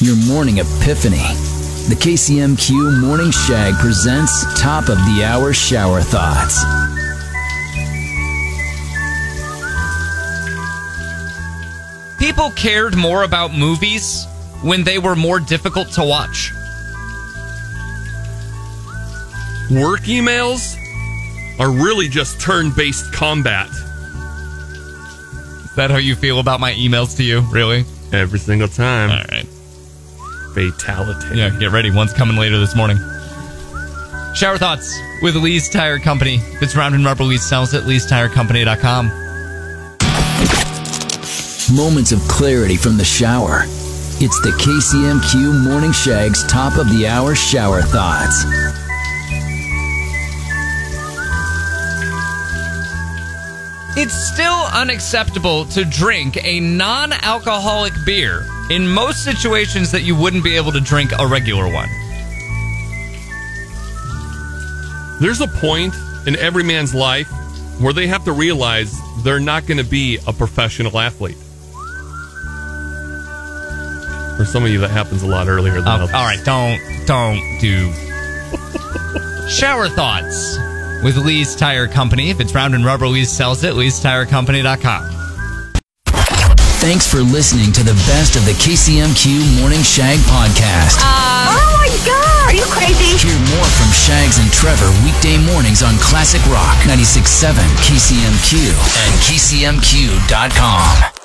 your morning epiphany. The KCMQ Morning Shag presents Top of the Hour Shower Thoughts. People cared more about movies when they were more difficult to watch. Work emails are really just turn based combat Is that how you feel about my emails to you? Really? every single time. All right. Fatality. Yeah, get ready. One's coming later this morning. Shower thoughts with Lee's Tire Company. It's round and rubber, Lee sells it. Lee'sTireCompany.com. Moments of clarity from the shower. It's the KCMQ Morning Shag's Top of the Hour Shower Thoughts. It's still unacceptable to drink a non alcoholic beer in most situations that you wouldn't be able to drink a regular one. There's a point in every man's life where they have to realize they're not going to be a professional athlete. For some of you, that happens a lot earlier than Um, others. all right, don't don't do shower thoughts with Lee's Tire Company. If it's round and rubber, Lee's sells it. Lee'sTireCompany.com. Thanks for listening to the best of the KCMQ Morning Shag podcast. Oh my god, are you crazy? Hear more from Shags and Trevor weekday mornings on Classic Rock 96.7 KCMQ and KCMQ.com.